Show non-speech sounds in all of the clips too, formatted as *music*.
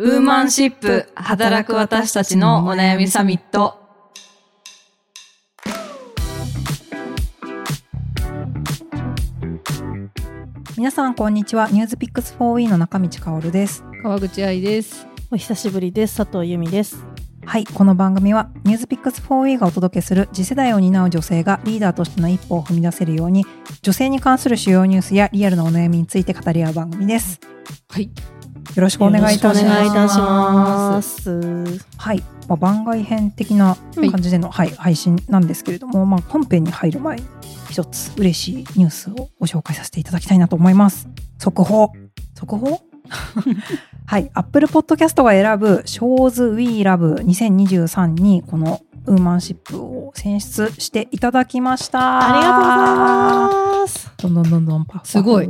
ウーマンシップ働く私たちのお悩みサミット。皆さんこんにちはニュースピックス 4E の中道香です川口愛です。お久しぶりです佐藤由美ですはいこの番組はニュースピックス 4E がお届けする次世代を担う女性がリーダーとしての一歩を踏み出せるように女性に関する主要ニュースやリアルなお悩みについて語り合う番組ですはい。よろしくお願いいたします。はい、まあ、番外編的な感じでの、はい配信なんですけれども、まあ、本編に入る前に一つ嬉しいニュースをご紹介させていただきたいなと思います。速報。速報？*laughs* はい、Apple Podcast が選ぶ Shows We Love 2023にこのウーマンシップを選出していただきました。ありがとうございます。どんどんどんどんパすごい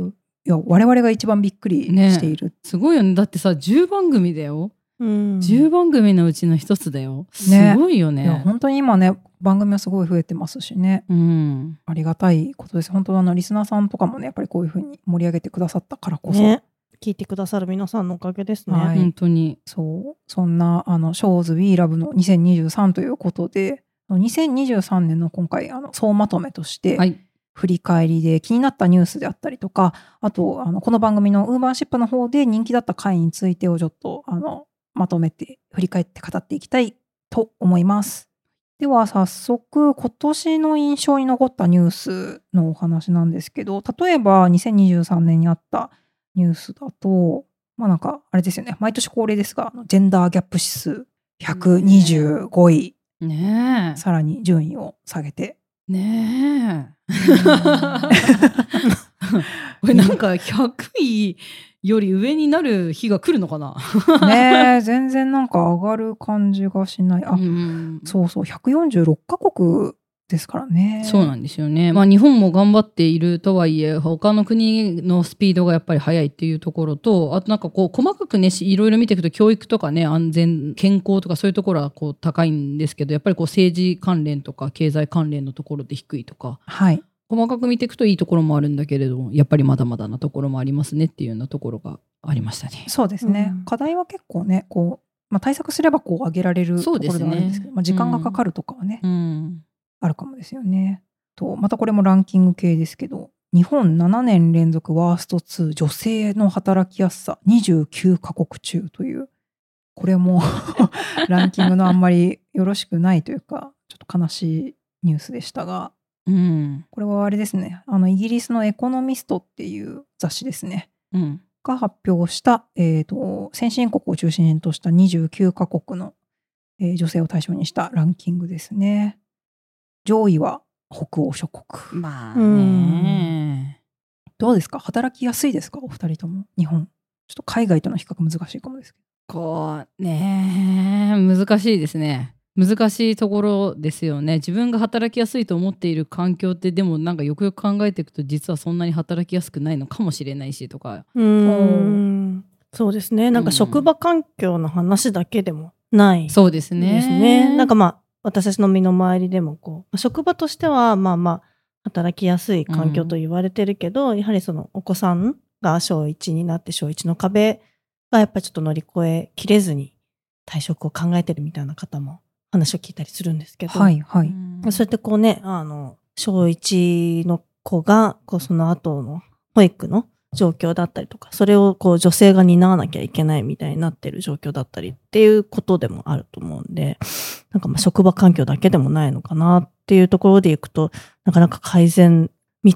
いや我々が一番びっくりしている、すごいよね。だってさ、10番組だよ。うん10番組のうちの一つだよ。すねごいよいやね。本当に今ね番組はすごい増えてますしねうん。ありがたいことです。本当あのリスナーさんとかもね、やっぱりこういうふうに盛り上げてくださったからこそ、ね聞いてくださる皆さんのおかげですね、はい本当に。そうそんなあのショーズ We Love の2023ということで、2023年の今回あの総まとめとして、はい。振り返りで気になったニュースであったりとか、あとあのこの番組のウーバーシップの方で人気だった回についてをちょっとあのまとめて振り返って語っていきたいと思います。では早速今年の印象に残ったニュースのお話なんですけど例えば2023年にあったニュースだとまあなんかあれですよね毎年恒例ですがジェンダーギャップ指数125位、ねさらに順位を下げてえ。ねえ。*laughs* これなんか100位より上になる日が来るのかな？*laughs* ねえ全然なんか上がる感じがしない。あ、うん。そうそう146カ国ですからね。そうなんですよね。まあ日本も頑張っているとはいえ他の国のスピードがやっぱり速いっていうところとあとなんかこう細かくねしいろいろ見ていくと教育とかね安全健康とかそういうところはこう高いんですけどやっぱりこう政治関連とか経済関連のところで低いとかはい。細かく見ていくといいところもあるんだけれどもやっぱりまだまだなところもありますねっていうようなところがありましたね。そうですね、うん。課題は結構ねこう、まあ、対策すればこう上げられるところそうですねではあるんですけどまあ、時間がかかるとかはね、うん、あるかもですよね。とまたこれもランキング系ですけど日本7年連続ワースト2女性の働きやすさ29カ国中というこれも *laughs* ランキングのあんまりよろしくないというかちょっと悲しいニュースでしたがうん。これはあれですね。あのイギリスの「エコノミスト」っていう雑誌ですね。うん。が発表した、えー、と先進国を中心とした29カ国の、えー女性を対象にしたランキングですね。上位は北欧諸国。まあうんね。どうですか？働きやすいですか？お二人とも日本。ちょっと海外との比較難しいかもですけこうね難しいですね。難しいところですよね。自分が働きやすいと思っている環境ってでもなんかよくよく考えていくと実はそんなに働きやすくないのかもしれないしとか。うーん。そうですね。なんか職場環境の話だけでもないそうですねですね。なんかまあ私たちの身の回りでもこう職場としてはまあまあ働きやすい環境と言われてるけど、やはりそのお子さんが小1になって小1の壁がやっぱりちょっと乗り越えきれずに退職を考えてるみたいな方も話を聞いたりするんですけど、ど。はいはい。うんそうやってこうねあの小1の子がこうその後の保育の状況だったりとかそれをこう女性が担わなきゃいけないみたいになってる状況だったりっていうことでもあると思うんでなんかまあ職場環境だけでもないのかなっていうところでいくとなかなか改善道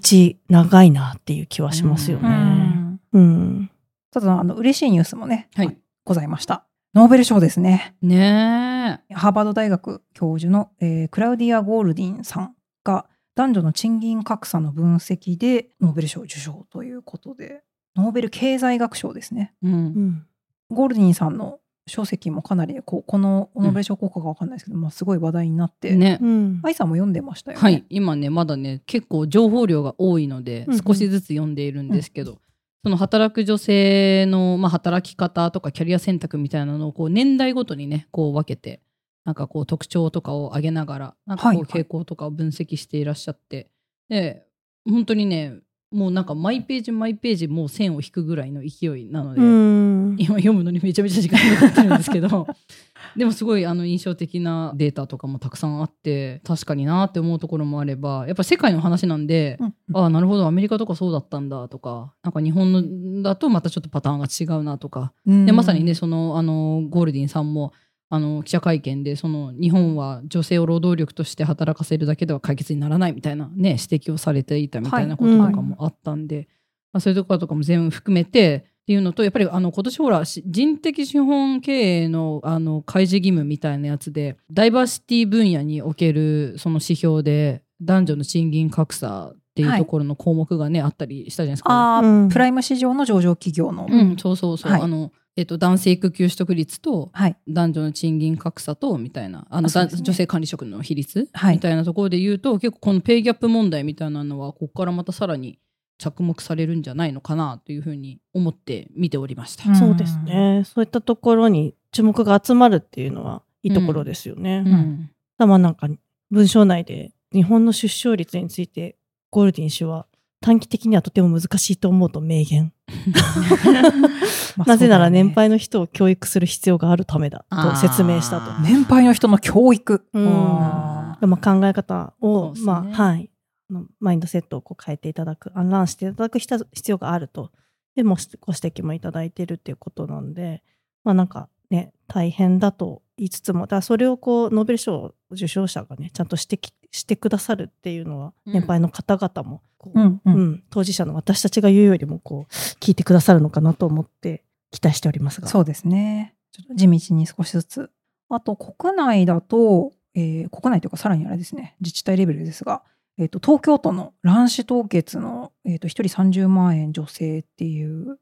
長いなっていう気はしますようね。んうんただあの嬉しいニュースもね、はいございました。ノーベル賞ですね。ねハーバード大学教授の、えークラウディア・ゴールディンさんが男女の賃金格差の分析でノーベル賞受賞ということで。ノーベル経済学賞ですね。え、うん。うん。ゴールディンさんの書籍もかなりこうこのノーベル賞効果が分かんないですけど、まあ、すごい話題になって、ね。うん。愛さんも読んでましたよね。はい、今ねまだね結構情報量が多いのでうんうん。少しずつ読んでいるんですけど、その働く女性の、まあ、働き方とかキャリア選択みたいなのをこう年代ごとにねこう分けてなんかこう特徴とかを挙げながらなんかこうはいはい。傾向とかを分析していらっしゃって、で本当にねもうなんかマイページマイページもう線を引くぐらいの勢いなので、うん。今読むのにめちゃめちゃ時間かかってるんですけど。*laughs* でもすごいあの印象的なデータとかもたくさんあって確かになって思うところもあればやっぱ世界の話なんで、うんああなるほどアメリカとかそうだったんだとかなんか日本のだとまたちょっとパターンが違うなとか。うん。でまさにねそのあのゴールディンさんもあの記者会見でその日本は女性を労働力として働かせるだけでは解決にならないみたいなね指摘をされていたみたいなこととかもあったんで、まあ、そういうところとかも全部含めてっていうのとやっぱりあの今年ほらし人的資本経営のあの開示義務みたいなやつでダイバーシティ分野におけるその指標で男女の賃金格差っていうところの項目がね、あったりしたじゃないですか。あーうん。プライム市場の上場企業の、うん、そうそうそう、はい。あのえっと、男性育休取得率とはい男女の賃金格差とみたいなあのね女性管理職の比率、はいみたいなところで言うと結構このペイギャップ問題みたいなのはここからまたさらに着目されるんじゃないのかなというふうに思って見ておりました。うんそうですね。そういったところに注目が集まるっていうのはいいところですよね。うんまあなんか文章内で日本の出生率についてゴールディン氏は短期的にはとても難しいと思うと明言。*laughs* まあなぜなら年配の人を教育する必要があるためだと説明したと。年配の人の教育。うんあまあ、考え方を、ねまあはい、あのマインドセットをこう変えていただく、アンランしていただく必必要があると。でもご指摘もいただいているっていうことなんで、まあなんかね、大変だと言いつつも、だそれをこう、ノーベル賞受賞者がね、ちゃんと指摘してくださるっていうのは、うん年配の方々もこう、ーうんううんん当事者の私たちが言うよりもこう、聞いてくださるのかなと思って期待しておりますが。そうですね。ちょっと地道に少しずつ。あと、国内だと、えー国内というかさらにあれですね、自治体レベルですが、えー、と東京都の卵子凍結の、えー、と1人30万円助成っていう。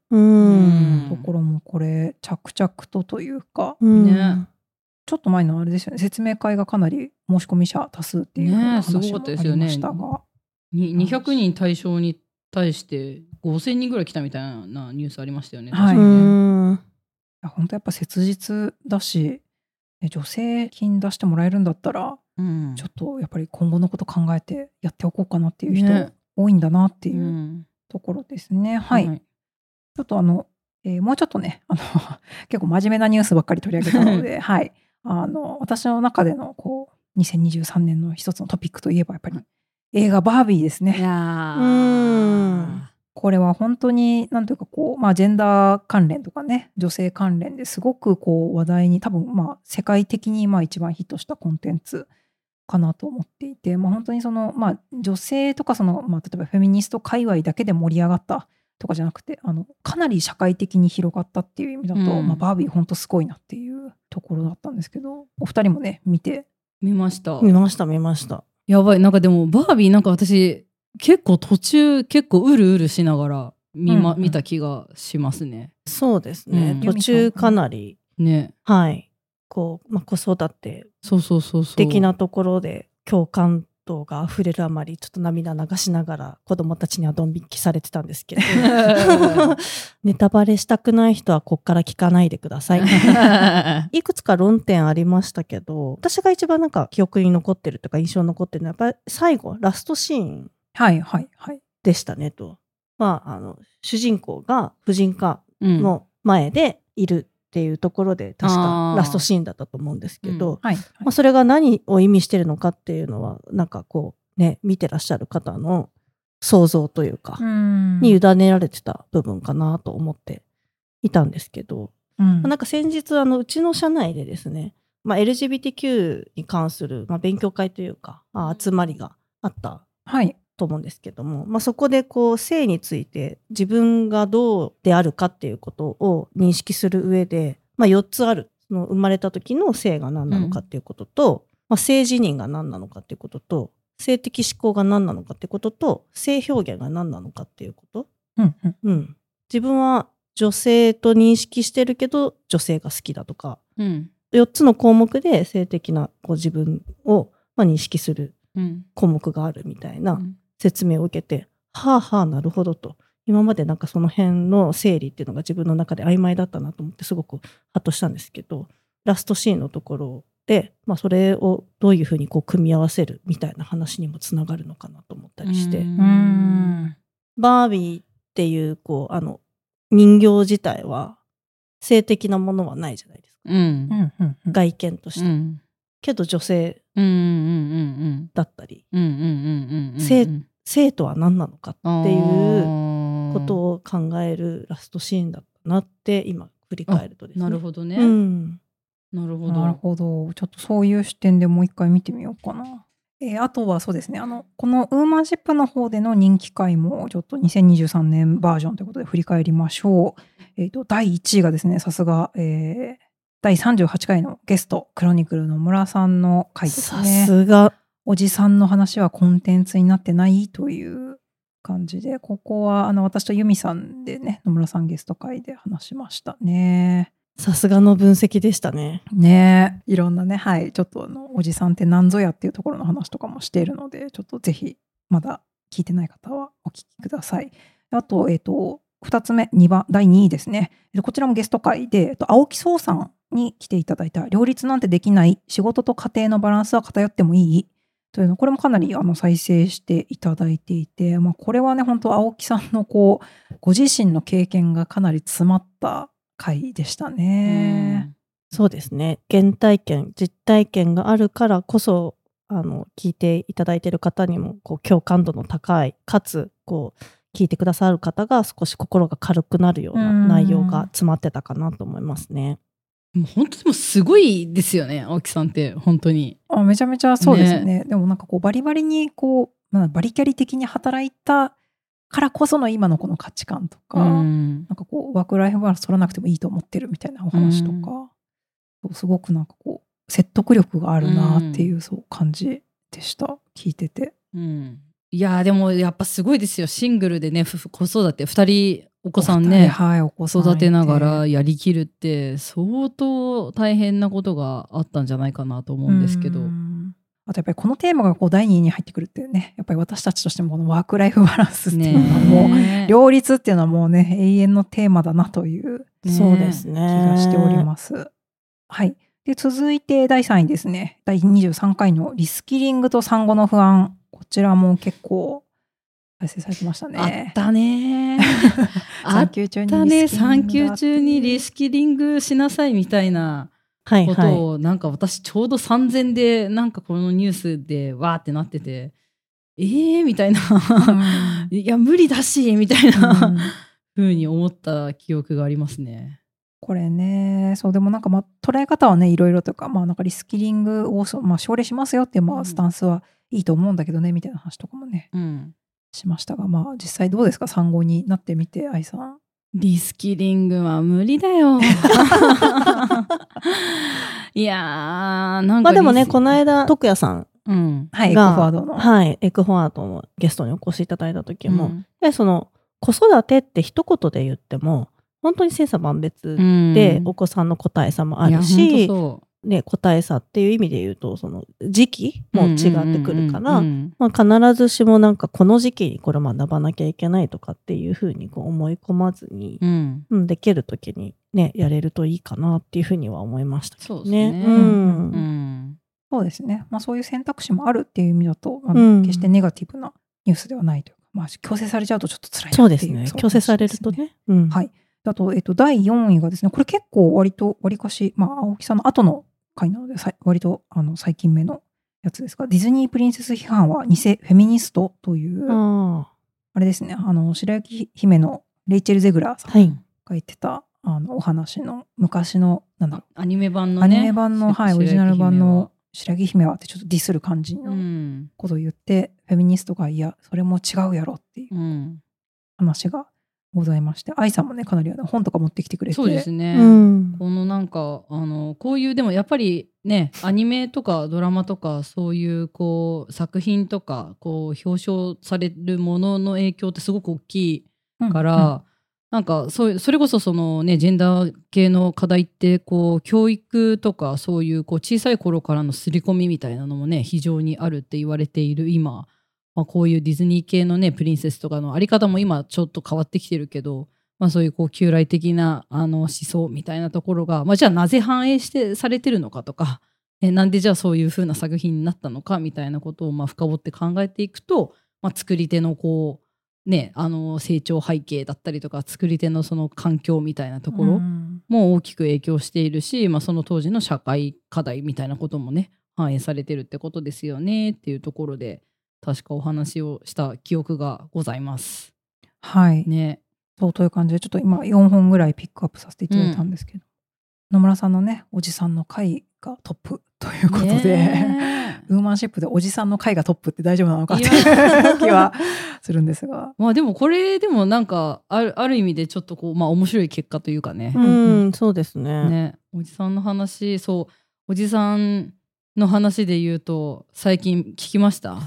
ところもこれ着々とというか、うんねちょっと前のあれですよね。説明会がかなり申し込み者多数っていう話もありましたが、に200人対象に対して5000人ぐらい来たみたいなニュースありましたよね。はい。本当やっぱ切実だしね助成金出してもらえるんだったらうん。ちょっとやっぱり今後のこと考えてやっておこうかなっていう人ね。多いんだなっていううん。ところですね。はい、はい。ちょっとあの、えーもうちょっとねあの *laughs* 結構真面目なニュースばっかり取り上げたので、*laughs* はい、あの私の中でのこう2023年の一つのトピックといえばやっぱり映画「バービー」ですいね。やうんこれは本当になんていうかこう、まあ、ジェンダー関連とかね女性関連ですごくこう話題に多分まあ世界的にまあ一番ヒットしたコンテンツかなと思っていて、まあ、本当にその、まあ、女性とかその、まあ、例えばフェミニスト界隈だけで盛り上がったとかじゃなくてあのかなり社会的に広がったっていう意味だと、うんまあ、バービー本当すごいなっていうところだったんですけどお二人もね見て？見ました。見ました、見ました。やばいなんかでもバービーなんか私結構途中結構うるうるしながら見,、まうんうん見た気がしますね。そうですね。うん途中かなり、ねはい。こう、まあ、子育てそうそうそうそう。的なところで共感度が溢れるあまり、ちょっと涙流しながら子供たちにはドン引きされてたんですけど、*laughs* ネタバレしたくない人はこっから聞かないでください。*laughs* いくつか論点ありましたけど、私が一番なんか記憶に残ってるとか印象に残ってるのは、やっぱり最後、ラストシーンはいはいはい。でしたねと。まあ、あの、主人公が婦人科うんの前でいるっていうところで、確あかー。ラストシーンだったと思うんですけど、はい。まあ、それが何を意味してるのかっていうのは、なんかこう、ね、見てらっしゃる方の想像というか、うん。に委ねられてた部分かなと思っていたんですけど、うん。まあなんか先日、あの、うちの社内でですね、まあ、LGBTQ に関する、まあ、勉強会というか、あ集まりがあったはいと思うんですけども、まあ、そこでこう性について自分がどうであるかっていうことを認識する上で、まあ、4つあるその生まれた時の性が何なのかっていうことと、まあ、性自認が何なのかっていうことと性的思考が何なのかっていうことと性表現が何なのかっていうこと、うんうん。うん、自分は女性と認識してるけど女性が好きだとかうん。4つの項目で性的なこう自分をまあ認識するうん。項目があるみたいなうん説明を受けて、はあはあなるほどと。今までなんかその辺の整理っていうのが自分の中で曖昧だったなと思ってすごくハッとしたんですけどラストシーンのところで、まあ、それをどういうふうにこう組み合わせるみたいな話にもつながるのかなと思ったりして、バービーっていう、こう、あの、人形自体は、性的なものはないじゃないですか。うん。外見として。うん。けど女性だったり、性性とは何なのかっていうこことを考えるラストシーンだったなって、今、振り返るとですね。なるほどね、うん。なるほどなるほど。ちょっとそういう視点でもう一回見てみようかな。えーあとはそうですね。あの、このウーマンシップの方での人気回もちょっと2023年バージョンということで振り返りましょう。えっ、と、第1位がですね、さすが、えー第38回のゲスト、クロニクルの村さんの回ですさね。すが。おじさんの話はコンテンツになってないという感じで、ここはあの私とユミさんでね、野村さんゲスト会で話しましたね。さすがの分析でしたね。ね。えいろんなねはいちょっとあのおじさんって何ぞやっていうところの話とかもしているのでちょっとぜひまだ聞いてない方はお聞きください。あとえっ、と2つ目2番第2位ですね。えっとこちらもゲスト会で、えっと、青木壮さんに来ていただいた。両立なんてできない仕事と家庭のバランスは偏ってもいいというのこれもかなりあの再生していただいていて、まあ、これはね本当青木さんのこうご自身の経験がかなり詰まった回でしたね。そうですね。原体験、実体験があるからこそ、あの、聞いていただいている方にも、こう、共感度の高い、かつ、こう、聞いてくださる方が少し心が軽くなるようなうん内容が詰まってたかなと思いますね。もう本当にもうすごいですよね青木さんって本当に。あめちゃめちゃそうですね。でもなんかこうバリバリにこう、まあ、バリキャリ的に働いたからこその今のこの価値観とか、うん。なんかこうワークライフバランス取らなくてもいいと思ってるみたいなお話とか、そうすごくなんかこう説得力があるなっていう、そう感じでした聞いてて。うん。いやーでもやっぱすごいですよ。シングルでね子育て2人お子さんねはい、お子育てながらやりきるって相当大変なことがあったんじゃないかなと思うんですけどうんあとやっぱりこのテーマがこう第2位に入ってくるっていうねやっぱり私たちとしてもこのワークライフバランスっていうのはもう、ね両立っていうのはもうね永遠のテーマだなというねそうですね。気がしております。はい。で、続いて第3位ですね。第23回のリスキリングと産後の不安。こちらも結構再生されてましたあっね。たね。あっ産休 *laughs* 中にたねリスキリング産休中にリススキリングしなさいみたいなこ。とをなんか私ちょうど3000でなんかこのニュースでわーってなっててえーみたいな。*laughs* いや無理だしみたいなふうに思った記憶がありますね。これね、そうでもなんかまあ捉え方はね、いろいろというか、まあなんかリスキリングをそ、まあ、奨励しますよっていうまうん。あスタンスはいいと思うんだけどね、みたいな話とかもね、うんしましたが、まあ実際どうですか、産後になってみて、愛さん。リスキリングは無理だよ。*laughs* いやー、なんか。まあでもね、この間、徳也さんうん。はい、エコがフォワードの。はい、エクフォワードのゲストにお越しいただいた時も、うんその子育てって一言で言っても本当に千差万別で、お子さんの個体差もあるし、ね、個体差っていう意味で言うとその時期も違ってくるから、必ずしもなんかこの時期にこれ学ばなきゃいけないとかっていうふうにこう思い込まずに、うん。できる時にねやれるといいかなっていうふうには思いましたけどそうですね。そうですね。まあそういう選択肢もあるっていう意味だと、あのうん。決してネガティブなニュースではないというか、まあ強制されちゃうとちょっと辛いそうですね。強制されるとね。うん。はい。あと、えっと、第4位がですね、これ結構割と、割かし、まあ、青木さんの後の回なので、さい割とあの最近目のやつですが、ディズニープリンセス批判は偽フェミニストという、ああれですね、あの、白雪姫のレイチェル・ゼグラーさん。が言ってた、あの、お話の昔の、なんだろアニメ版う、のね。アニメ版の、はい、オリジナル版の白雪姫はってちょっとディスる感じの。ことを言って、フェミニストが、いや、それも違うやろっていううん。うん。話がございまして、愛さんもね、かなり本とか持ってきてくれて、そうですね。うん。このなんかあのこういうでもやっぱりねアニメとかドラマとかそういうこう作品とかこう表彰されるものの影響ってすごく大きいうんから、なんかそそれこそそのねジェンダー系の課題ってこう教育とかそういうこう小さい頃からの刷り込みみたいなのもね非常にあるって言われている今、まあ、こういうディズニー系のねプリンセスとかのあり方も今ちょっと変わってきてるけど、まあ、そういうこう旧来的なあの思想みたいなところが、まあ、じゃあなぜ反映してされてるのかとか、えなんでじゃあそういう風な作品になったのかみたいなことをまあ深掘って考えていくと、まあ、作り手のこうね、あの成長背景だったりとか作り手のその環境みたいなところうん。も大きく影響しているし、まあ、その当時の社会課題みたいなこともね反映されてるってことですよねっていうところで確かお話をした記憶がございます。はい。ね。そうという感じで、ちょっと今4本ぐらいピックアップさせていただいたんですけど、野村さんのね、おじさんの回がトップということで、ねウーマンシップでおじさんの回がトップって大丈夫なのかっていいうや気はするんですが。まあでもこれでもなんかあるある意味でちょっとこうまあ面白い結果というかねう、うんん、そうですね。ねおじさんの話そうおじさんの話で言うと最近聞きました？も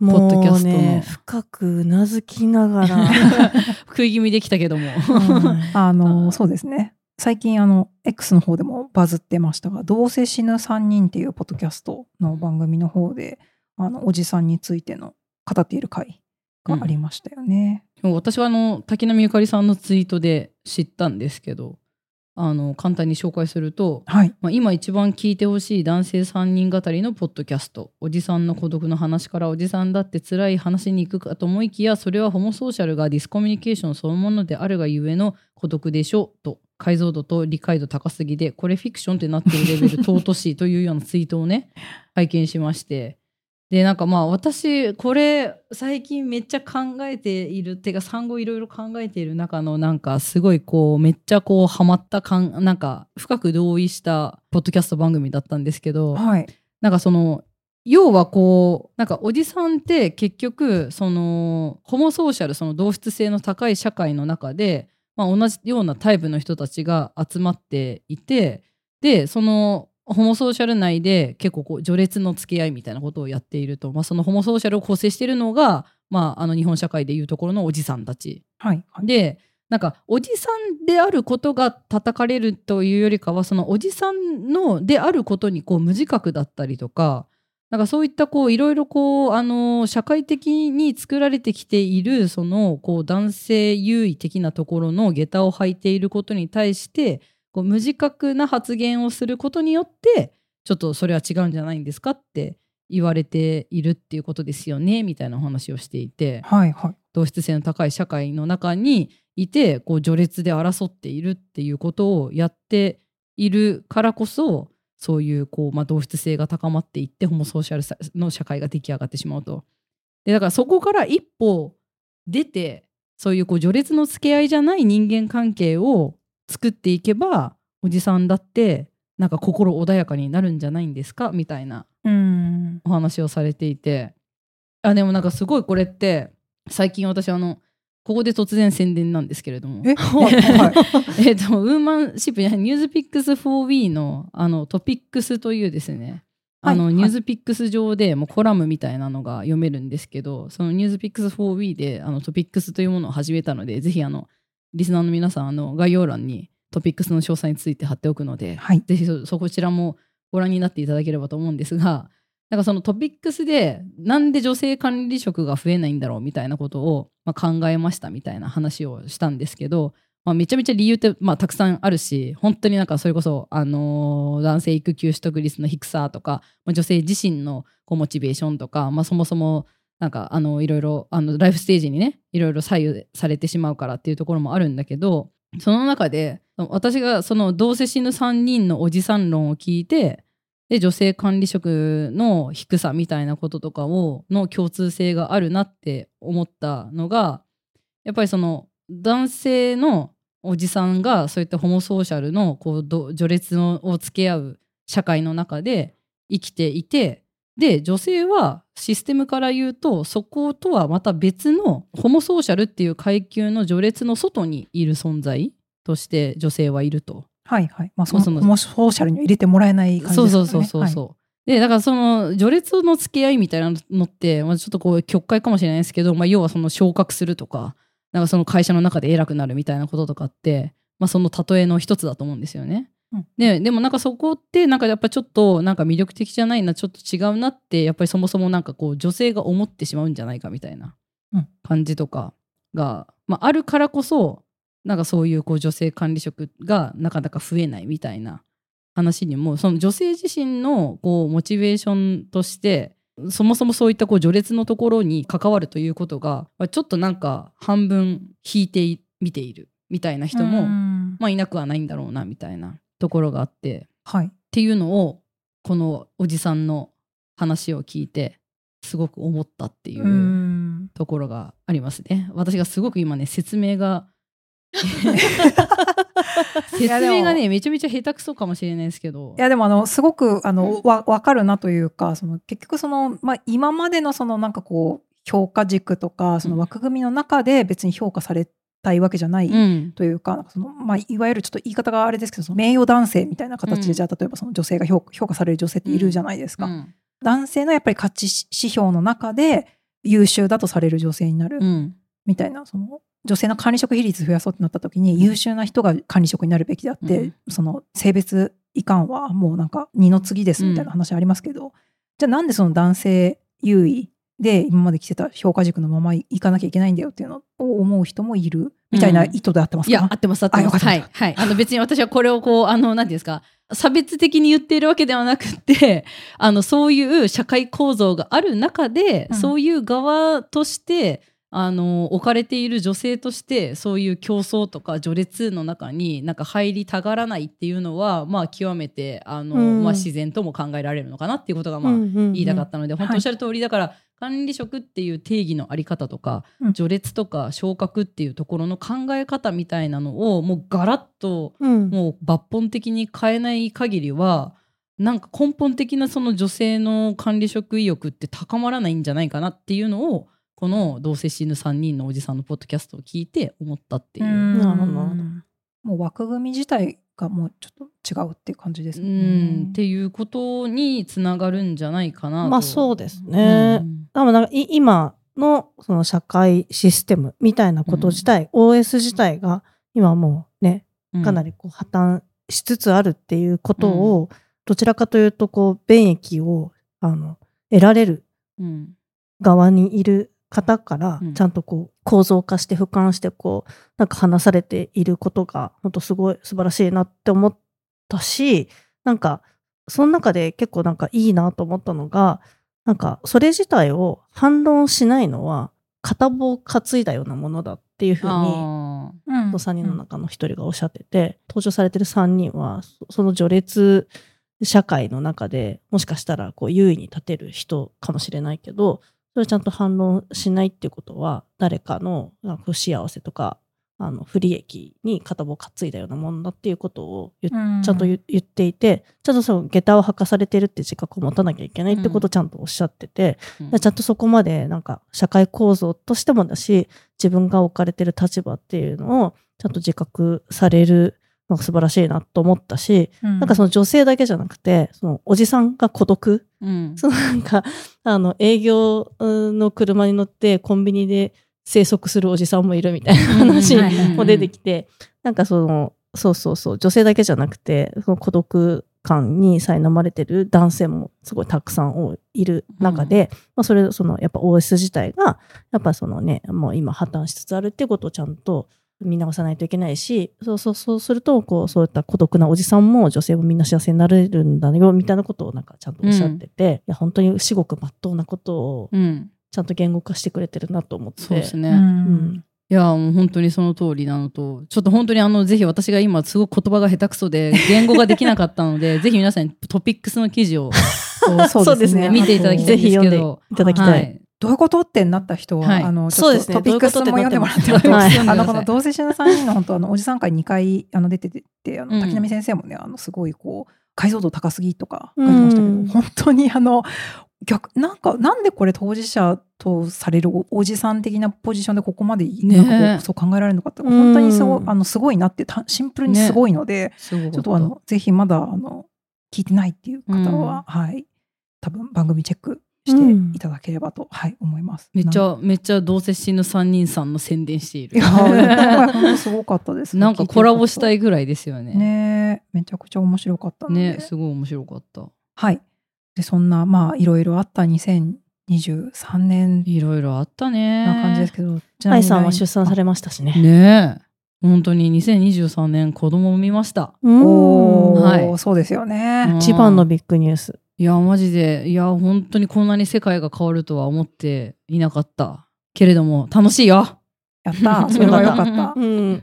ポッドキャストのうね、深くうなずきながら。*laughs* 食い気味できたけどもあの、はいそうですね。最近あの X の方でもバズってましたが「どうせ死ぬ3人」っていうポッドキャストの番組の方であのおじさんについての語っている回がありましたよね。でも私はあの滝波ゆかりさんのツイートで知ったんですけどあの簡単に紹介すると、はい、まあ、今一番聞いてほしい男性3人語りのポッドキャストおじさんの孤独の話からおじさんだって辛い話に行くかと思いきやそれはホモソーシャルがディスコミュニケーションそのものであるがゆえの孤独でしょと解像度と理解度高すぎでこれフィクションってなってるレベル尊しいというようなツイートをね *laughs* 拝見しましてでなんかまあ私これ最近めっちゃ考えているっていうか産後いろいろ考えている中のなんかすごいこうめっちゃこうハマったかんなんか深く同意したポッドキャスト番組だったんですけどはい、なんかその要はこうなんかおじさんって結局そのホモソーシャルその同質性の高い社会の中で、まあ、同じようなタイプの人たちが集まっていてでそのホモソーシャル内で結構こう序列の付き合いみたいなことをやっていると、まあ、そのホモソーシャルを構成しているのが、まあ、あの日本社会でいうところのおじさんたちはい、はい。でなんかおじさんであることが叩かれるというよりかはそのおじさんのであることにこう無自覚だったりとかなんかそういったこういろいろこうあの社会的に作られてきているそのこう男性優位的なところの下駄を履いていることに対してこう無自覚な発言をすることによってちょっとそれは違うんじゃないんですかって言われているっていうことですよねみたいなお話をしていて。はい、はい。同質性の高い社会の中にいてこう序列で争っているっていうことをやっているからこそそういうこう、まあ、同質性が高まっていってホモソーシャルさの社会が出来上がってしまうと。でだからそこから一歩出てそういうこう序列の付け合いじゃない人間関係を作っていけばおじさんだってなんか心穏やかになるんじゃないんですか？みたいなうん。お話をされていて。あでもなんかすごいこれって最近私あのここで突然宣伝なんですけれども。え、*laughs* はい、はい。*laughs* えっとウーマンシップニュースピックス 4We のあのトピックスというですねあの、はい。ニュースピックス上でもうコラムみたいなのが読めるんですけどそのニュースピックス 4We であのトピックスというものを始めたのでぜひあのリスナーの皆さんあの概要欄にトピックスの詳細について貼っておくので、はい。ぜひそそこちらもご覧になっていただければと思うんですがなんかそのトピックスでなんで女性管理職が増えないんだろうみたいなことを、まあ、考えましたみたいな話をしたんですけど、まあ、めちゃめちゃ理由って、まあ、たくさんあるし本当になんかそれこそ、あのー男性育休取得率の低さとか、まあ、女性自身のこうモチベーションとか、まあ、そもそもなんかあのいろいろあのライフステージにねいろいろ左右されてしまうからっていうところもあるんだけどその中で私がそのどうせ死ぬ3人のおじさん論を聞いてで女性管理職の低さみたいなこととかをの共通性があるなって思ったのがやっぱりその男性のおじさんがそういったホモソーシャルのこう序列を付け合う社会の中で生きていてで女性はシステムから言うとそことはまた別のホモソーシャルっていう階級の序列の外にいる存在として女性はいると。はい、はい。まあ、そのの、もしソーシャルには入れてもらえない感じですかね。そうそうそうそうそう、でだからその序列の付き合いみたいなのって、まあ、ちょっとこう曲解かもしれないですけど、まあ、要はその昇格するとかなんかその会社の中で偉くなるみたいなこととかって、まあ、その例えの一つだと思うんですよね。うん。ででもなんかそこってなんかやっぱちょっとなんか魅力的じゃないなちょっと違うなってやっぱりそもそもなんかこう女性が思ってしまうんじゃないかみたいなうん。感じとかが、まあ、あるからこそなんかそういうこう女性管理職がなかなか増えないみたいな話にもその女性自身のこうモチベーションとしてそもそもそういったこう序列のところに関わるということがちょっとなんか半分引いて見ているみたいな人も、うん。まあ、いなくはないんだろうなみたいなところがあってはい。っていうのをこのおじさんの話を聞いてすごく思ったっていううん。ところがありますね。私がすごく今ね説明が *laughs* 説明がねめちゃめちゃ下手くそかもしれないですけど。いやでもあのすごくあのわ分かるなというかその結局その、まあ、今までのそのなんかこう評価軸とかその枠組みの中で別に評価されたいわけじゃないうん。というか,、なんかそのまあ、いわゆるちょっと言い方があれですけどその名誉男性みたいな形で、うん。じゃあ例えばその女性が評評価される女性っているじゃないですか。うん。男性のやっぱり価値指標の中で優秀だとされる女性になるうん。みたいなその女性の管理職比率増やそうってなった時に優秀な人が管理職になるべきであって、うん。その性別いかんはもうなんか二の次ですみたいな話ありますけど、じゃあなんでその男性優位で今まで来てた評価軸のままいかなきゃいけないんだよっていうのを思う人もいるみたいな意図であってますか、いや合ってます合ってます。はいはい。あの別に私はこれをこうあの何ていうんですか？差別的に言っているわけではなくて *laughs* あのそういう社会構造がある中で、うん。そういう側としてあの置かれている女性としてそういう競争とか序列の中になんか入りたがらないっていうのはまあ極めてあの、うん。まあ、自然とも考えられるのかなっていうことがまあ、言言いたかったので、本当はい。おっしゃる通りだから管理職っていう定義のあり方とか、うん。序列とか昇格っていうところの考え方みたいなのをもうガラッとうん。もう抜本的に変えない限りはなんか根本的なその女性の管理職意欲って高まらないんじゃないかなっていうのをこの「どうせ死ぬ3人のおじさん」のポッドキャストを聞いて思ったっていう。うん。なるほど。もう枠組み自体がもうちょっと違うっていう感じですね。んっていうことにつながるんじゃないかなと。まあそうですね。でもなんかい今のその社会システムみたいなこと自体、OS 自体が今もうね、うんかなりこう破綻しつつあるっていうことを、どちらかというとこう便益をあの得られるうん側にいる方からうん。ちゃんとこう構造化して俯瞰してこうなんか話されていることが本当すごい素晴らしいなって思ったしなんかその中で結構なんかいいなと思ったのがなんかそれ自体を反論しないのは片棒担いだようなものだっていうふうにあうん。3人の中の1人がおっしゃってて、登場されてる3人はそその序列社会の中でもしかしたらこう優位に立てる人かもしれないけどそれをちゃんと反論しないっていうことは誰かの不幸せとかあの不利益に片棒を担いだようなものだっていうことをちゃんと言言っていて、ちゃんとその下駄を履かされてるって自覚を持たなきゃいけないってことをちゃんとおっしゃってて、ーちゃんとそこまでなんか社会構造としてもだし自分が置かれてる立場っていうのをちゃんと自覚されるのが素晴らしいなと思ったし、うん。なんかその女性だけじゃなくてそのおじさんが孤独。うん。そのなんかあの営業の車に乗ってコンビニで生息するおじさんもいるみたいな話も出てきて、なんかそのそうそうそう女性だけじゃなくてその孤独感に苛まれてる男性もすごいたくさんいる中で、まあ、それそのやっぱ OS 自体がやっぱそのねもう今破綻しつつあるってことをちゃんと見直さないといけないしそうそうそうするとこうそういった孤独なおじさんも女性もみんな幸せになれるんだよみたいなことをなんかちゃんとおっしゃってて、いや本当に至極まっとうなことをうんちゃんと言語化してくれてるなと思って。そうですね。うんうんいやもう本当にその通りなのとちょっと本当にあのぜひ私が今すごく言葉が下手くそで言語ができなかったので *laughs* ぜひ皆さんにトピックスの記事をそうですね見ていただきたいんですけどいただきたい。はいどういうこと？ってなった人は、はい。あのちょっそうですね。とトピックスも読んでもらってどういうこと？ってなってます。あのこはいの同性死ぬ3人の本当あのおじさん会2回あの出ててあのうん。滝波先生もねあのすごいこう解像度高すぎとか書いてましたけど、うん本当にあの逆なんかなんでこれ当事者とされるおおじさん的なポジションでここまでねなんかこうそう考えられるのかって本当にすごいうん。あのすごいなってたシンプルにすごいので、すごかたちょっとあのぜひまだあの聞いてないっていう方は、はい。多分番組チェックしていただければと、はい思います。めっちゃめっちゃどうせ死ぬ3人さんの宣伝している。いやすごかったです。*laughs* なんかコラボしたいいぐらいですよね。ねめちゃくちゃ面白かったねすごい面白かった。はい。でそんなまあいろいろあった2023年いろいろあったね。な感じですけど、愛さんは出産されましたしね。ねえ。本当に2023年子供を産みました。うん。おー、はい。そうですよね。一番のビッグニュース。いやマジでいや本当にこんなに世界が変わるとは思っていなかったけれども楽しいよ、やった *laughs* ーそれはよかった。うん。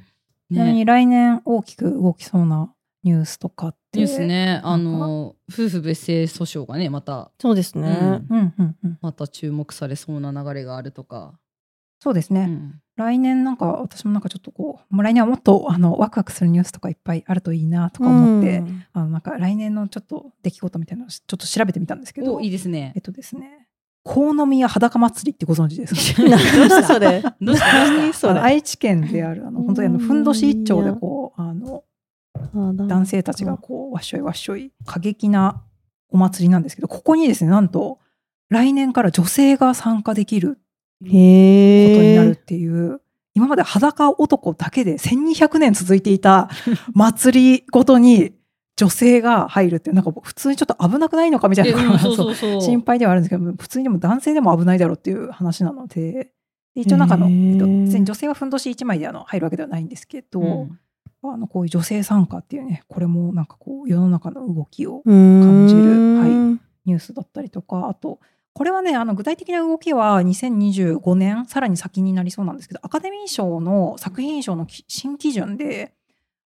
ちなみね、に来年大きく動きそうなニュースとかって。ニュースねあの夫婦別姓訴訟がねまたそうですね。うんうんうんうん。また注目されそうな流れがあるとか、そうですね。うん。来年なんか私もなんかちょっとこう、もう来年はもっとあのワクワクするニュースとかいっぱいあるといいなとか思って、うん。あのなんか来年のちょっと出来事みたいなのをちょっと調べてみたんですけど、おいいですね。えっとですね、鴻宮裸祭りってご存知ですか？*laughs* どうしたそれ？どうした *laughs* 愛知県であるあの本当にあのふんどし一丁でこうあの男性たちがこうわっしょいわっしょい過激なお祭りなんですけどここにですねなんと来年から女性が参加できるへことになるっえ。ていう、今まで裸男だけで1200年続いていた *laughs* 祭りごとに女性が入るってなんか普通にちょっと危なくないのかみたいな心配ではあるんですけど普通にでも男性でも危ないだろうっていう話なので。で一応なんかあの、えっと、別に女性はふんどし1枚であの入るわけではないんですけど、うん。あのこういう女性参加っていうねこれもなんかこう世の中の動きを感じるはいニュースだったりとかあとこれはねあの具体的な動きは2025年さらに先になりそうなんですけどアカデミー賞の作品賞のき新基準で、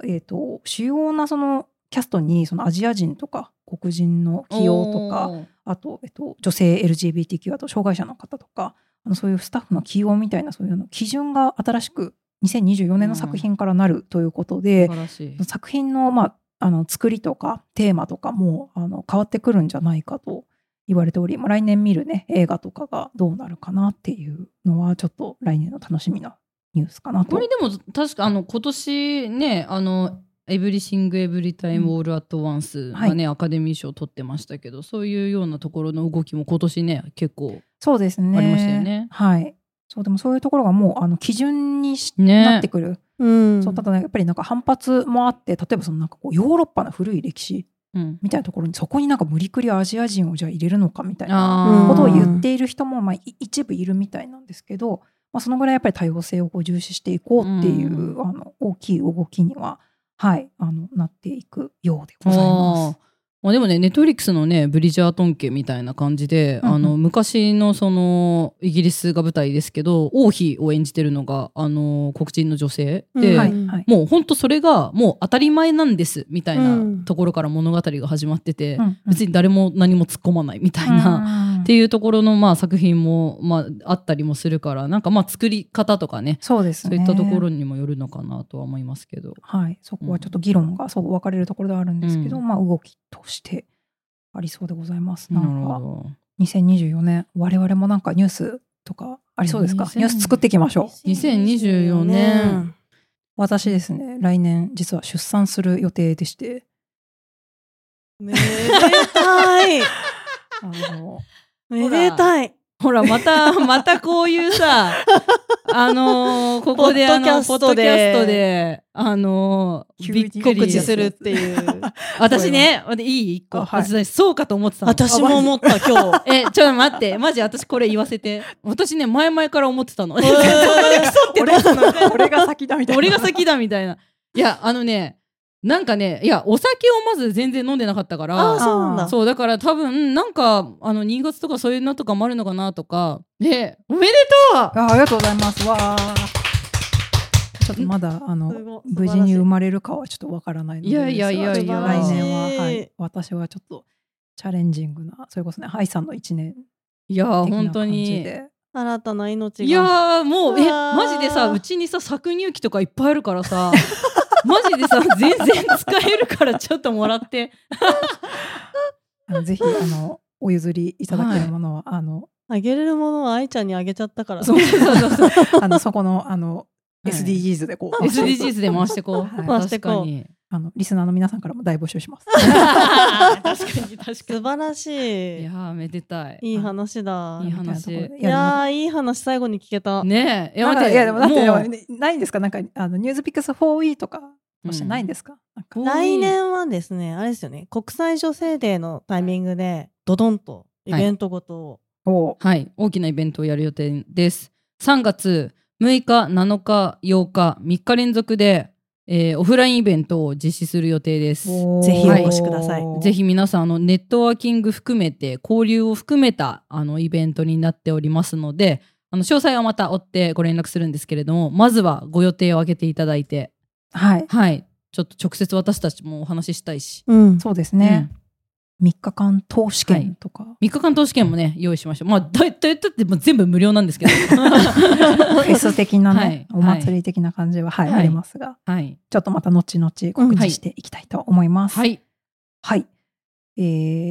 えー、と主要なそのキャストにそのアジア人とか黒人の起用とかあと、えっと、女性 LGBTQ あと障害者の方とかあのそういうスタッフの起用みたいなそういうの基準が新しく2024年の作品からなるということで素、晴らしい。作品の,、まあ、あの作りとかテーマとかもあの変わってくるんじゃないかと言われており、まあ、来年見るね映画とかがどうなるかなっていうのはちょっと来年の楽しみなニュースかなと。これでも確かあの今年ねあの「エブリシング・エブリタイム・オール・アット・ワンス」がね、アカデミー賞を取ってましたけどそういうようなところの動きも今年ね結構そうですね。ありましたよね。はい。そうでもそういうところがもうあの基準にしね。なってくる、うん。そうただねやっぱりなんか反発もあって例えばそのなんかこうヨーロッパの古い歴史うんみたいなところにそこになんか無理くりアジア人をじゃあ入れるのかみたいなことを言っている人もまあい一部いるみたいなんですけど、まあ、そのぐらいやっぱり多様性を重視していこうっていう、うあの大きい動きには、はい、あのなっていくようでございます。まあ、でもねネットフリックスのねブリジャートン家みたいな感じで、うんうん。あの昔のそのイギリスが舞台ですけど王妃を演じてるのがあの黒人の女性で、うん。はいはい。もう本当それがもう当たり前なんですみたいうん。なところから物語が始まってて、うんうん。別に誰も何も突っ込まないみたいな、うん。っていうところのまあ作品もまああったりもするからなんかまあ作り方とかねそうですね。そういったところにもよるのかなとは思いますけど。はい、そこはちょっと議論がそう分かれるところではあるんですけど、うん。まあ動きとしてありそうでございます。なるほかど2024年我々もなんかニュースとかありそうですか？2000ニュース作っていきましょう。2024年私ですね来年実は出産する予定でしてめでたい。*laughs* あのめでたい。ほら、また、またこういうさ、*laughs* あのーここで、あの、ポッドキャャストでで、あのーびっ告知するっていう。*laughs* 私ね、いい？一個。あはい私そうかと思ってたの。私も思った今日。え、ちょっと待って、マジ私これ言わせて。私ね、前々から思ってたの。*laughs* 俺が先だみたいな。俺が先だみたいな。いや、あのね、なんかね、いや、お酒をまず全然飲んでなかったから、そうなんだ。そうだから多分なんかあの2月とかそういうのとかもあるのかなとか。でおめでとう！あありがとうございます。わあ。ちょっとまだあの無事に生まれるかはちょっとわからないので、いやいやいやいや。来年は、はい、私はちょっとチャレンジングな、それこそね、ハイさんの一年いや本当に。で。新たな命が。いやーもうえマジでさうちにさ搾乳機とかいっぱいあるからさ *laughs* マジでさ全然使えるからちょっともらって。*laughs* あのぜひあのお譲りいただけるものは、あのあげれるものは愛ちゃんにあげちゃったから。そうそうそうそう。あのそこのあのはい。SDGs でこう、SDGs で回してこう、はい。回してこう。確かにあのリスナーの皆さんからも大募集します。確かに確か素晴らしにいい。やーめでたいいい話だ。いい話いやー、いい話最後に聞けた。ねえいやいやでもだってもうねないんですか？なんかあのニュースピックス 4E とかもしてないんですか、なんか来年はですね、あれですよね、国際女性デーのタイミングで、ドドンとイベントごとを。おはい、大きなイベントをやる予定です。3月6日、7日、8日、3日連続で、えーオフラインイベントを実施する予定です。ぜひお越しくださいぜひ皆さんあのネットワーキング含めて交流を含めたあのイベントになっておりますのであの詳細はまた追ってご連絡するんですけれどもまずはご予定を空けていただいてはい。はいちょっと直接私たちもお話ししたいし、うん。そうですね。3日間投資券とか、3日間投資券もね用意しました。まあだだ言ったってもう全部無料なんですけど。*laughs* フェス的なね、はい。お祭り的な感じは、はい、はい。ありますが、はい。ちょっとまた後々告知していきたいと思います。はい。はい。え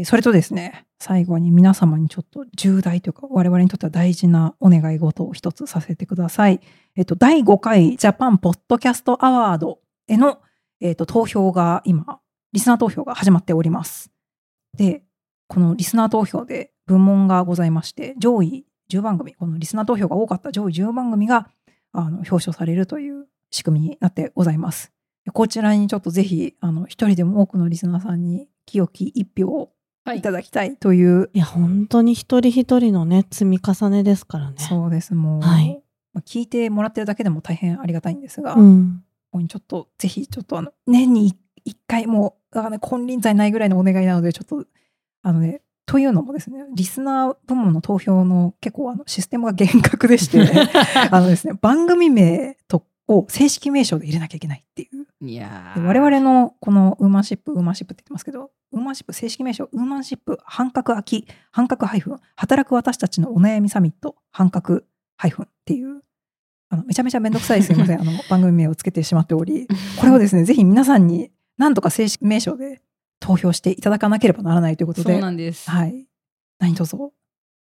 ーそれとですね、最後に皆様にちょっと重大というか、我々にとっては大事なお願い事を一つさせてください。えっと、第5回ジャパンポッドキャストアワードへの、えっと、投票が今、リスナー投票が始まっております。で、このリスナー投票で部門がございまして、上位10番組、このリスナー投票が多かった上位10番組があの表彰されるという仕組みになってございます。こちらにちょっとぜひ、あの、一人でも多くのリスナーさんに清き一票をはいいただきたいという、いや、本当に一人一人のね、積み重ねですからね。そうです、もう、はいまあ聞いてもらってるだけでも大変ありがたいんですが、こうん。こにちょっとぜひ、ちょっとあの、年に一回もう、あのね、金輪際ないぐらいのお願いなので、ちょっと、あのね、というのもですね、リスナー部門の投票の結構あのシステムが厳格でして、*laughs* あのですね、番組名とを正式名称で入れなきゃいけないっていう。いや我々のこのウーマンシップ、ウーマンシップって言ってますけど、ウーマンシップ正式名称、ウーマンシップ半角空き、半角ハイフン、働く私たちのお悩みサミット、半角ハイフンっていう、あのめちゃめちゃめんどくさいすいません、あの番組名をつけてしまっており、これをですね、ぜひ皆さんに何とか正式名称で投票していただかなければならないということそうで、なんです。はい。何卒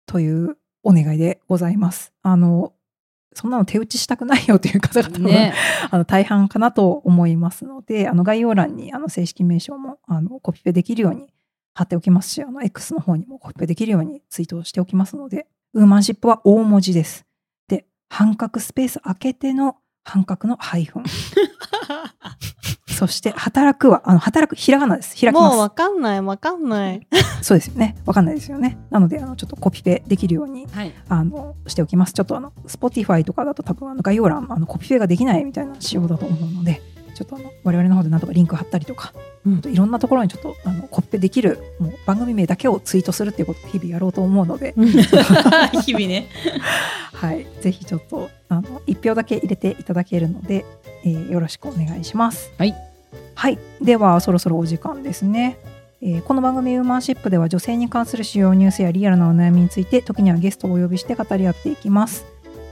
というお願いでございます。あの、そんなの手打ちしたくないよという方々も、ね、*laughs* あの大半かなと思いますので、あの概要欄にあの正式名称もあのコピペできるように貼っておきますし、あの X の方にもコピペできるようにツイートしておきますので、ウーマンシップは大文字です。で、半角スペース開けての半角のハイフン。*laughs* そして、働くは、あの働く、ひらがなです。開きます。もうわかんない、わかんない。*laughs* そうですよね。わかんないですよね。なので、あのちょっとコピペできるようにはい。あのしておきます。ちょっとあの Spotify とかだと多分あの概要欄あのコピペができないみたいな仕様だと思うので、ちょっとあの我々の方でなんとかリンク貼ったりとか、うんいろんなところにちょっとあのコピペできるもう番組名だけをツイートするっていうことを日々やろうと思うので、*laughs* 日々ね。*laughs* はい、ぜひちょっとあの一票だけ入れていただけるので、えーよろしくお願いします。はい。はい、ではそろそろお時間ですね。えーこの番組ウーマンシップでは女性に関する主要ニュースやリアルなお悩みについて時にはゲストをお呼びして語り合っていきます。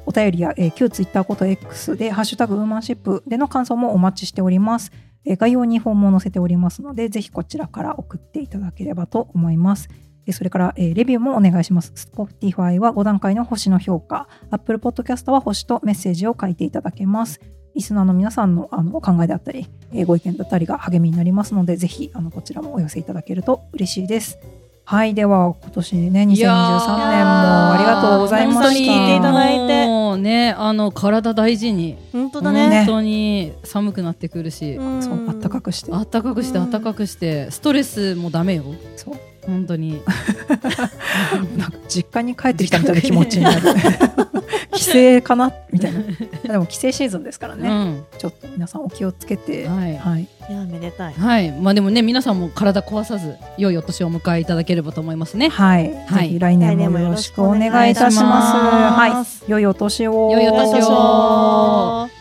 お便りや、えー旧ツイッターこと X でハッシュタグウーマンシップでの感想もお待ちしております。えー概要にフォームを載せておりますので、ぜひこちらから送っていただければと思います。えーそれから、えーレビューもお願いします。Spotify は5段階の星の評価、Apple Podcast は星とメッセージを書いていただけます。リスナーの皆さんのあのお考えであったり、えーご意見だったりが励みになりますので、ぜひあのこちらもお寄せいただけると嬉しいです。はい、では今年ね、2023年もありがとうございました。本当に聞いていただいてもうね、あの体大事に。本当だねね。本当に寒くなってくるし、んそう、あったかくして。あったかくしてうんあったかくして、ストレスもダメよ。そう。本当に。*laughs* なんか実家に帰ってきたみたいな気持ちになる。帰省かなみたいな。*laughs* でも帰省シーズンですからね。うん。ちょっと皆さんお気をつけて。はいはい。いや、めでたい。はい、まあでもね、皆さんも体壊さず、良いお年をお迎えいただければと思いますね。はい。はいぜひ来年もよろしくお願いいたします。はい。良いお年を。良いお年をお